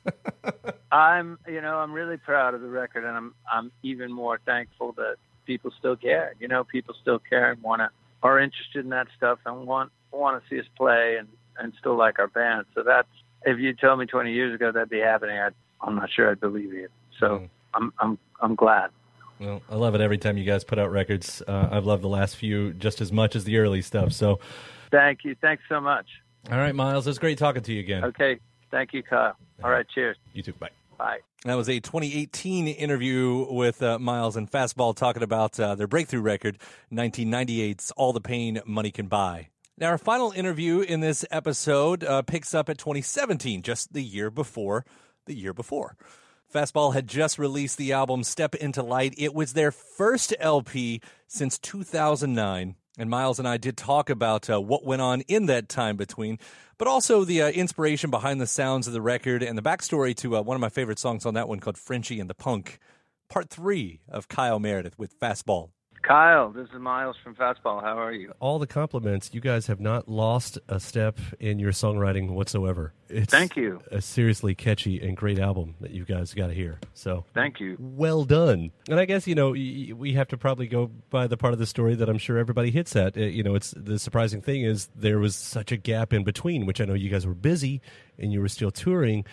I'm, you know, I'm really proud of the record, and I'm, I'm even more thankful that people still care. You know, people still care and want to, are interested in that stuff and want, want to see us play and, and still like our band. So that's, if you told me 20 years ago that'd be happening, I'd, I'm not sure I'd believe you. So I'm, I'm, I'm glad. Well, I love it every time you guys put out records. Uh, I've loved the last few just as much as the early stuff. So, Thank you. Thanks so much. all right, Miles, it's great talking to you again. Okay. Thank you, Kyle. All right. Cheers. You too. Bye. Bye. That was a 2018 interview with uh, Miles and Fastball talking about uh, their breakthrough record, 1998's All the Pain Money Can Buy. Now, our final interview in this episode uh, picks up at 2017, just the year before the year before. Fastball had just released the album Step Into Light. It was their first LP since 2009. And Miles and I did talk about uh, what went on in that time between, but also the uh, inspiration behind the sounds of the record and the backstory to uh, one of my favorite songs on that one called Frenchy and the Punk. Part three of Kyle Meredith with Fastball. Kyle, this is Miles from Fastball. How are you? all the compliments. You guys have not lost a step in your songwriting whatsoever. It's Thank you. A seriously catchy and great album that you guys got to hear. So Thank you. well done. And I guess you know we have to probably go by the part of the story that I'm sure everybody hits at. Uh, you know, it's the surprising thing is there was such a gap in between, which I know you guys were busy and you were still touring.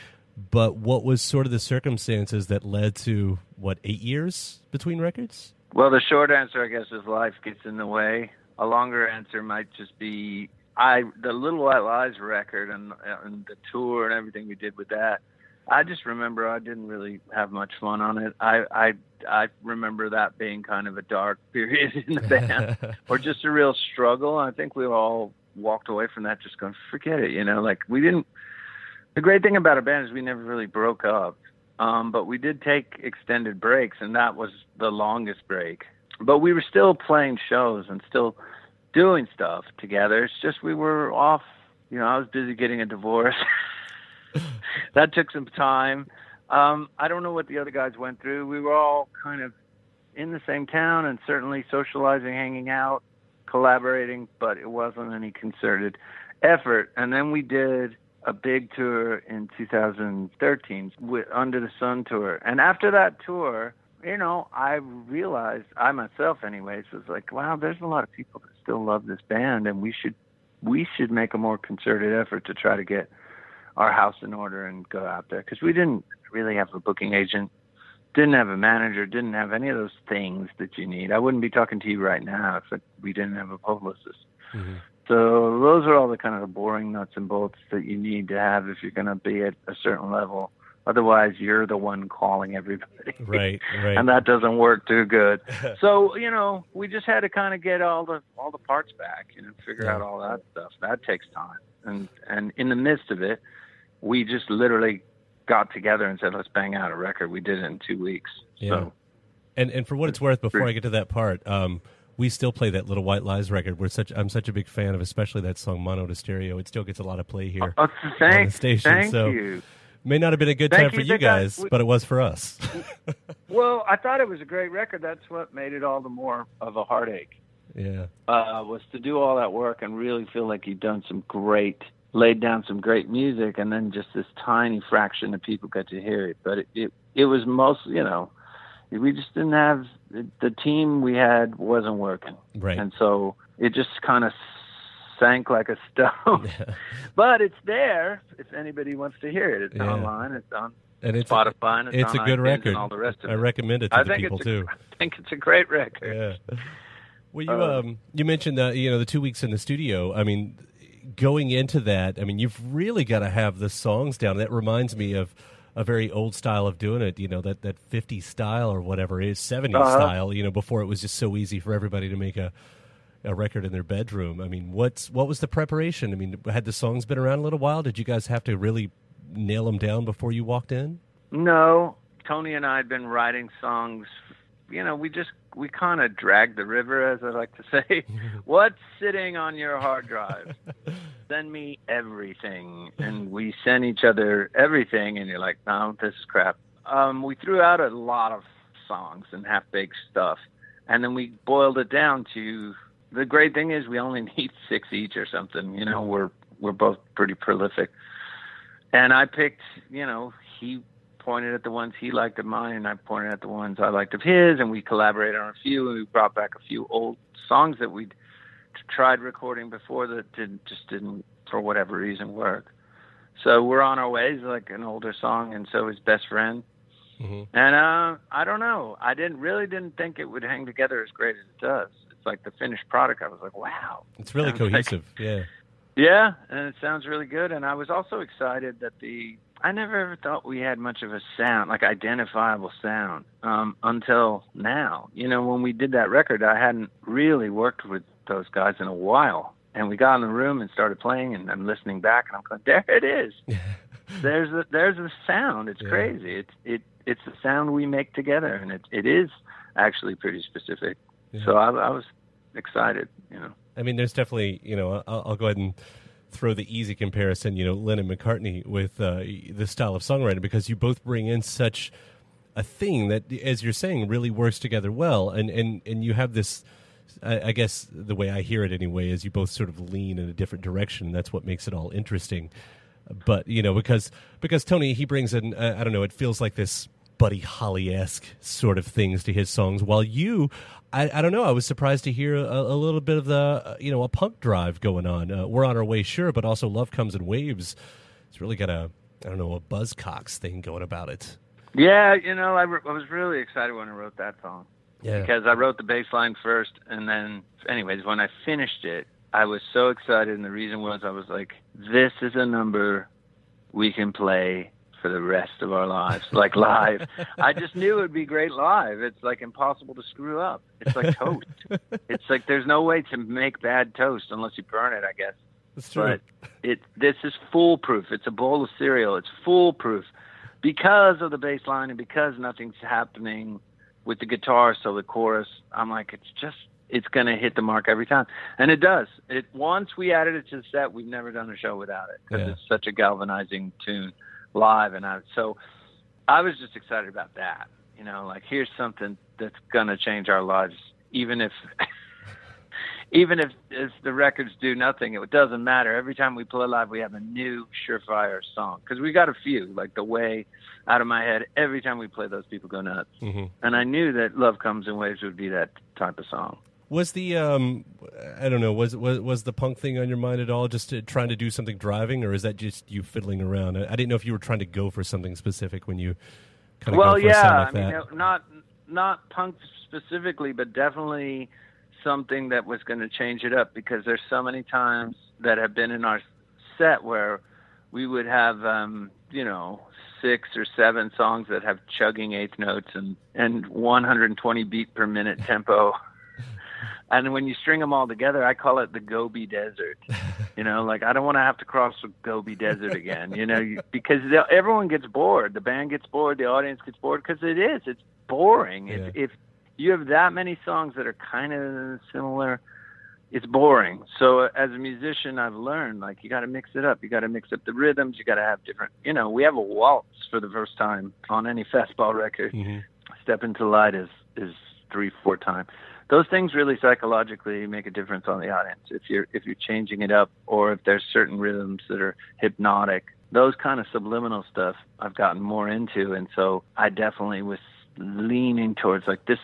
But what was sort of the circumstances that led to what eight years between records? Well, the short answer, I guess, is life gets in the way. A longer answer might just be I the Little White Lies record and and the tour and everything we did with that. I just remember I didn't really have much fun on it. I I I remember that being kind of a dark period in the band, or just a real struggle. I think we all walked away from that just going, forget it. You know, like we didn't. The great thing about a band is we never really broke up, um, but we did take extended breaks, and that was the longest break. But we were still playing shows and still doing stuff together. It's just we were off. You know, I was busy getting a divorce. that took some time. Um, I don't know what the other guys went through. We were all kind of in the same town and certainly socializing, hanging out, collaborating, but it wasn't any concerted effort. And then we did a big tour in 2013 with Under the Sun tour. And after that tour, you know, I realized, I myself anyways, was like, wow, there's a lot of people that still love this band and we should we should make a more concerted effort to try to get our house in order and go out there because we didn't really have a booking agent, didn't have a manager, didn't have any of those things that you need. I wouldn't be talking to you right now if we didn't have a publicist. Mm-hmm. So those are all the kind of the boring nuts and bolts that you need to have if you're going to be at a certain level. Otherwise, you're the one calling everybody. Right, right. and that doesn't work too good. so you know, we just had to kind of get all the all the parts back, you know, figure Yeah. out all that stuff. That takes time, and and in the midst of it, we just literally got together and said, "Let's bang out a record." We did it in two weeks. Yeah. So And and for what it's worth, before I get to that part, um, we still play that little White Lies record. We're such I'm such a big fan of, especially that song Mono to Stereo. It still gets a lot of play here Oh, on the station. thank so you. may not have been a good Thank time for you. you guys- guys, we- but it was for us. Well, I thought it was a great record. That's what made it all the more of a heartache. yeah. Uh, was to do all that work and really feel like you've done some great, laid down some great music, and then just this tiny fraction of people got to hear it. But it, it, it was mostly, you know, we just didn't have the team we had wasn't working, Right. and so it just kind of sank like a stone. but it's there if anybody wants to hear it. It's Yeah. online. It's on And it's Spotify. And it's, it's a good record. All the rest of I it. recommend it to I the people a, too. I think it's a great record. Yeah. Well, you Uh, um you mentioned the you know the two weeks in the studio. I mean, going into that, I mean, you've really got to have the songs down. That reminds me of a very old style of doing it. You know that that 50 style or whatever it is 70 Uh-huh. style. You know before it was just so easy for everybody to make a a record in their bedroom. I mean, what's what was the preparation? I mean, had the songs been around a little while? Did you guys have to really nail them down before you walked in? No, Tony and I had been writing songs. You know, we just we kind of dragged the river, as I like to say. What's sitting on your hard drive? Send me everything, and we sent each other everything. And you're like, no, this is crap. Um, we threw out a lot of songs and half baked stuff, and then we boiled it down to. The great thing is we only need six each or something. You know, we're we're both pretty prolific and I picked, you know, he pointed at the ones he liked of mine, and I pointed at the ones I liked of his, and we collaborated on a few, and we brought back a few old songs that we'd tried recording before that didn't just didn't for whatever reason work. So we're on our ways, like an older song, and so is best friend. Mm-hmm. And uh, I don't know. I didn't really didn't think it would hang together as great as it does. It's like the finished product. I was like, wow. It's really Sounds like- cohesive. yeah. Yeah, and it sounds really good. And I was also excited that the I never ever thought we had much of a sound, like identifiable sound, um, until now. You know, when we did that record, I hadn't really worked with those guys in a while. And we got in the room and started playing, and I'm listening back, and I'm going, "There it is. there's the there's the sound. It's Yeah. crazy. It's it it's the sound we make together, and it it is actually pretty specific. Yeah. So I, I was excited. You know. I mean, there's definitely, you know, I'll, I'll go ahead and throw the easy comparison, you know, Lennon McCartney with uh, the style of songwriting because you both bring in such a thing that, as you're saying, really works together well, and and and you have this. I, I guess the way I hear it anyway is you both sort of lean in a different direction. That's what makes it all interesting. But you know, because because Tony he brings in, uh, I don't know, it feels like this Buddy Holly esque sort of things to his songs, while you, I, I don't know, I was surprised to hear a, a little bit of the, uh, you know, a punk drive going on. Uh, We're on our way, sure, but also Love Comes in Waves. It's really got a, I don't know, a Buzzcocks thing going about it. Yeah, you know, I, re- I was really excited when I wrote that song Yeah. because I wrote the bass line first, and then, anyways, when I finished it, I was so excited, and the reason was I was like, "This is a number we can play for the rest of our lives, like live. I just knew it would be great live. It's like impossible to screw up. It's like toast. it's like there's no way to make bad toast unless you burn it, I guess. That's true. But it this is foolproof. It's a bowl of cereal. It's foolproof because of the bass line and because nothing's happening with the guitar. So the chorus, I'm like, it's just it's going to hit the mark every time, and it does. It once we added it to the set, we've never done a show without it because Yeah. it's such a galvanizing tune live, and I so I was just excited about that. You know, like here's something that's going to change our lives, even if. Even if, if the records do nothing, it doesn't matter. Every time we play live, we have a new surefire song because we got a few, like the way out of my head. Every time we play, those people go nuts. hmm And I knew that "Love Comes in Waves" would be that type of song. Was the um, I don't know, was was was the punk thing on your mind at all? Just to, trying to do something driving, or is that just you fiddling around? I, I didn't know if you were trying to go for something specific when you kind of well, go for yeah, like I mean, not not punk specifically, but definitely something that was going to change it up because there's so many times that have been in our set where we would have, um, you know, six or seven songs that have chugging eighth notes and and 120 beat per minute tempo. And when you string them all together, I call it the Gobi Desert. You know, like I don't want to have to cross the Gobi Desert again. You know, because everyone gets bored. The band gets bored. The audience gets bored because it is. It's boring. If, if you have that many songs that are kind of similar, it's boring. So uh, as a musician, I've learned like you got to mix it up. You got to mix up the rhythms. You got to have different. You know, we have a waltz for the first time on any fastball record. Mm-hmm. Step into light is is three four time those things really psychologically make a difference on the audience. If you're if you're changing it up, or if there's certain rhythms that are hypnotic, those kind of subliminal stuff I've gotten more into, and so I definitely was leaning towards like this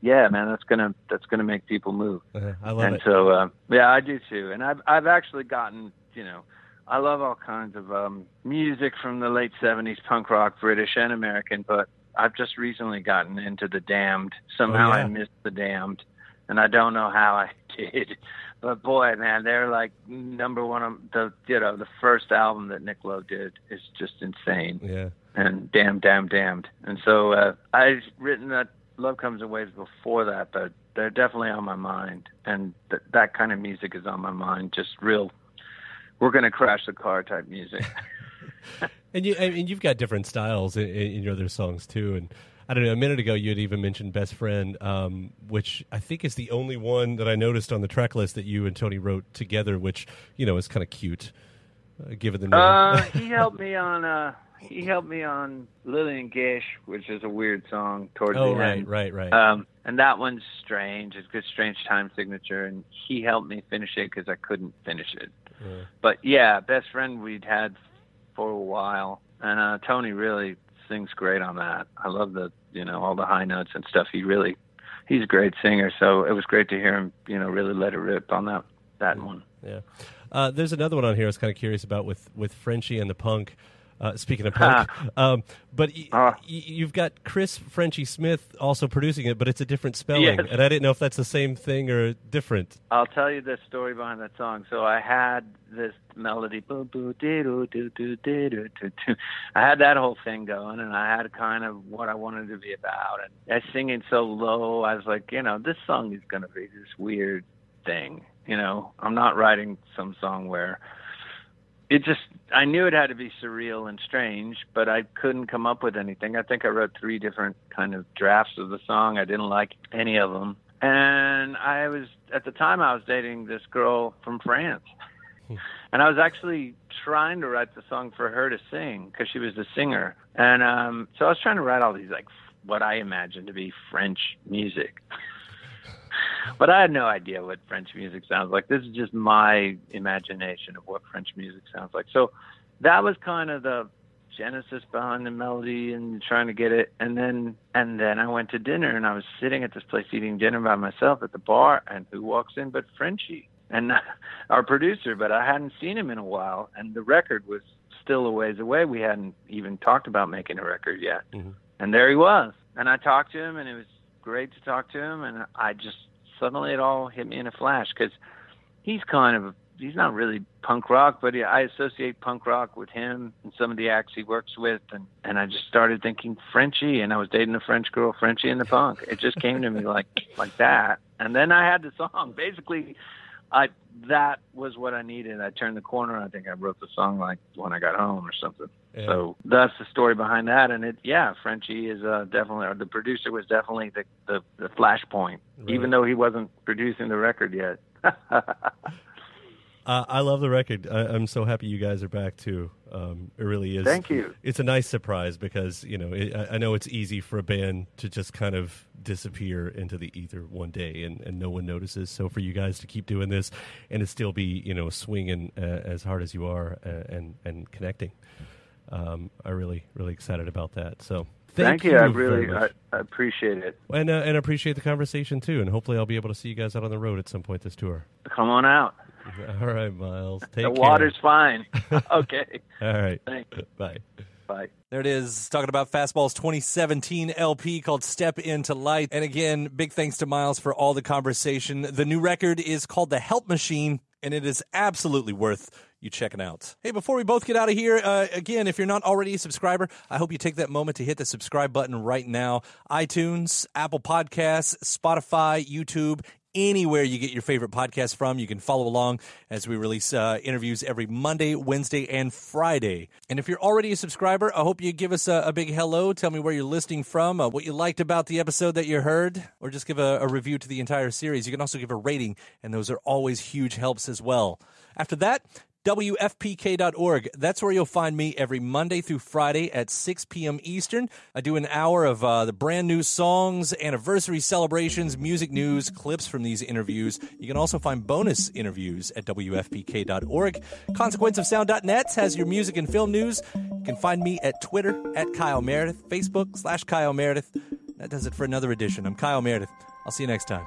yeah man that's gonna that's gonna make people move uh, i love and it and so uh, yeah i do too and i've i've actually gotten you know i love all kinds of um music from the late seventies punk rock british and american but I've just recently gotten into the Damned. Somehow Oh, yeah. I missed the Damned, and I don't know how I did. But boy, man, they're like number one. Of the you know the first album that Nick Lowe did is just insane Yeah. and damn, damn, damned. And so uh, I've written that Love Comes in Waves before that, but they're definitely on my mind, and th- that kind of music is on my mind. Just real, we're gonna crash the car type music. And you and you've got different styles in, in your other songs too. And I don't know. A minute ago, you had even mentioned "Best Friend," um, which I think is the only one that I noticed on the track list that you and Tony wrote together. Which you know is kind of cute, uh, given the name. uh, he helped me on. Uh, he helped me on Lillian Gish, which is a weird song towards oh the right, end. right, right. Um, and that one's strange. It's got strange time signature, and he helped me finish it because I couldn't finish it. Yeah. But yeah, best friend we'd had for a while, and uh, Tony really sings great on that. I love the you know all the high notes and stuff. He really he's a great singer, so it was great to hear him you know really let it rip on that that one. Yeah. Uh, there's another one on here I was kind of curious about with, with Frenchy and the punk. Uh, speaking of punk, um, but y- Ah. y- you've got Chris Frenchie Smith also producing it, but it's a different spelling, Yes. and I didn't know if that's the same thing or different. I'll tell you the story behind that song. So I had this melody, boo boo doo doo doo doo doo doo. I had that whole thing going, and I had kind of what I wanted to be about. And I singing so low, I was like, you know, this song is going to be this weird thing. You know, I'm not writing some song where it just I knew it had to be surreal and strange, but I couldn't come up with anything. I think I wrote three different kind of drafts of the song. I didn't like any of them. And I was at the time I was dating this girl from France. And I was actually trying to write the song for her to sing because she was the singer. And um so I was trying to write all these like what I imagined to be French music. But I had no idea what French music sounds like. This is just my imagination of what French music sounds like. So that was kind of the genesis behind the melody and trying to get it. And then and then I went to dinner and I was sitting at this place eating dinner by myself at the bar and who walks in but Frenchie and our producer, but I hadn't seen him in a while and the record was still a ways away. We hadn't even talked about making a record yet. Mm-hmm. And there he was. And I talked to him and it was great to talk to him and I just suddenly it all hit me in a flash cuz he's kind of he's not really punk rock, but he, I associate punk rock with him and some of the acts he works with, and and I just started thinking Frenchy, and I was dating a French girl, Frenchy and the Punk. It just came to me like like that, and then I had the song. Basically, I that was what I needed. I turned the corner. I think I wrote the song like when I got home or something. So that's the story behind that. And it, yeah, Frenchie is uh, definitely, the producer was definitely the the, the flashpoint, even though he wasn't producing the record yet. Uh, I love the record. I, I'm so happy you guys are back too. Um, it really is. Thank you. It's a nice surprise because you know it, I, I know it's easy for a band to just kind of disappear into the ether one day and, and no one notices. So for you guys to keep doing this and to still be you know swinging uh, as hard as you are uh, and and connecting, um, I'm really really excited about that. So. Thank, you. I really. I, I appreciate it. and uh, and appreciate the conversation too. And hopefully, I'll be able to see you guys out on the road at some point this tour. Come on out. All right, Miles. Take the care. water's fine. okay. All right. Thanks. Bye. Bye. There it is, talking about Fastball's 2017 LP called Step Into Light. And again, big thanks to Miles for all the conversation. The new record is called The Help Machine, and it is absolutely worth you checking out. Hey, before we both get out of here, uh, again, if you're not already a subscriber, I hope you take that moment to hit the subscribe button right now. iTunes, Apple Podcasts, Spotify, YouTube, anywhere you get your favorite podcast from. You can follow along as we release uh, interviews every Monday, Wednesday, and Friday. And if you're already a subscriber, I hope you give us a, a big hello. Tell me where you're listening from, uh, what you liked about the episode that you heard, or just give a, a review to the entire series. You can also give a rating, and those are always huge helps as well. After that, WFPK.org. That's where you'll find me every Monday through Friday at 6 p.m. Eastern. I do an hour of uh, the brand new songs, anniversary celebrations, music news, clips from these interviews. You can also find bonus interviews at WFPK.org. ConsequenceOfSound.net has your music and film news. You can find me at Twitter at Kyle Meredith, Facebook slash Kyle Meredith. That does it for another edition. I'm Kyle Meredith. I'll see you next time.